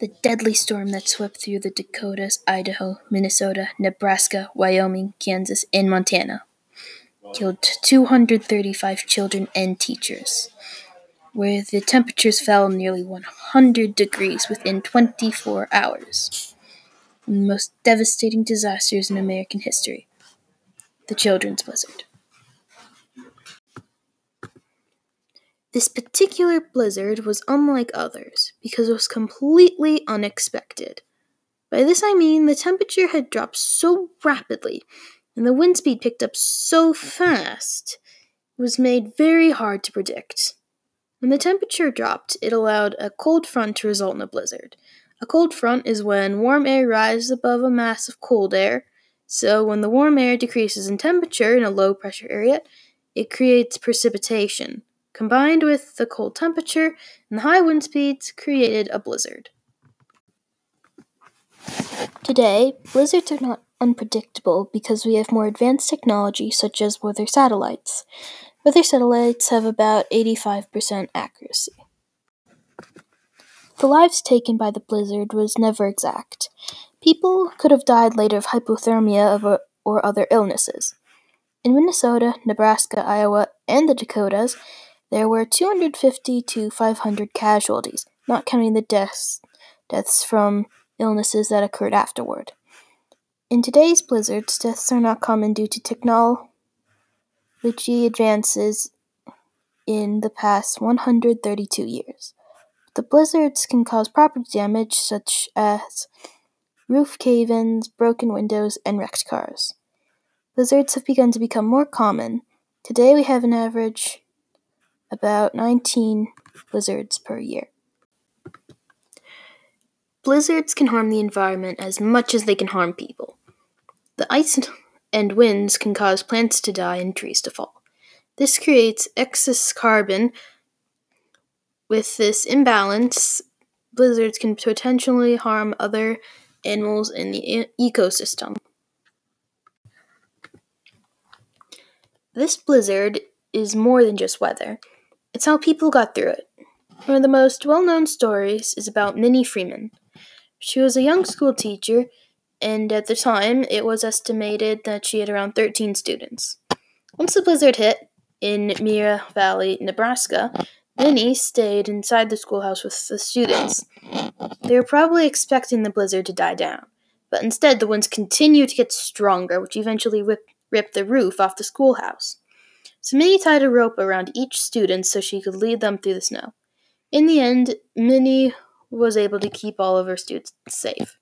The deadly storm that swept through the Dakotas, Idaho, Minnesota, Nebraska, Wyoming, Kansas, and Montana killed 235 children and teachers, where the temperatures fell nearly 100 degrees within 24 hours. The most devastating disasters in American history. The Children's Blizzard. This particular blizzard was unlike others because it was completely unexpected. By this I mean the temperature had dropped so rapidly and the wind speed picked up so fast it was made very hard to predict. When the temperature dropped, it allowed a cold front to result in a blizzard. A cold front is when warm air rises above a mass of cold air. So, when the warm air decreases in temperature in a low pressure area, it creates precipitation combined with the cold temperature and the high wind speeds, created a blizzard. Today, blizzards are not unpredictable because we have more advanced technology such as weather satellites. Weather satellites have about 85% accuracy. The lives taken by the blizzard was never exact. People could have died later of hypothermia uh, or other illnesses. In Minnesota, Nebraska, Iowa, and the Dakotas, there were 250 to 500 casualties, not counting the deaths, deaths from illnesses that occurred afterward. In today's blizzards, deaths are not common due to technology advances in the past 132 years. The blizzards can cause property damage such as roof cave ins, broken windows, and wrecked cars. Blizzards have begun to become more common. Today we have an average about 19 blizzards per year. Blizzards can harm the environment as much as they can harm people. The ice and winds can cause plants to die and trees to fall. This creates excess carbon. With this imbalance, blizzards can potentially harm other animals in the ecosystem. This blizzard is more than just weather. It's how people got through it. One of the most well known stories is about Minnie Freeman. She was a young school teacher, and at the time it was estimated that she had around 13 students. Once the blizzard hit in Mira Valley, Nebraska, Minnie stayed inside the schoolhouse with the students. They were probably expecting the blizzard to die down, but instead the winds continued to get stronger, which eventually ripped the roof off the schoolhouse. Minnie tied a rope around each student so she could lead them through the snow. In the end, Minnie was able to keep all of her students safe.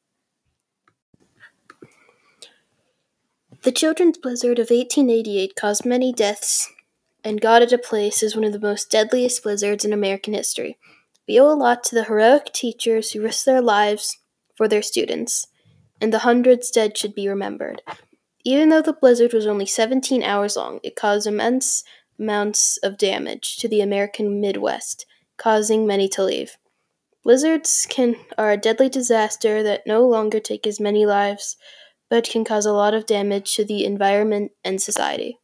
The Children's Blizzard of 1888 caused many deaths and got it a place as one of the most deadliest blizzards in American history. We owe a lot to the heroic teachers who risked their lives for their students, and the hundreds dead should be remembered. Even though the blizzard was only 17 hours long, it caused immense amounts of damage to the American Midwest, causing many to leave. Blizzards can are a deadly disaster that no longer take as many lives, but can cause a lot of damage to the environment and society.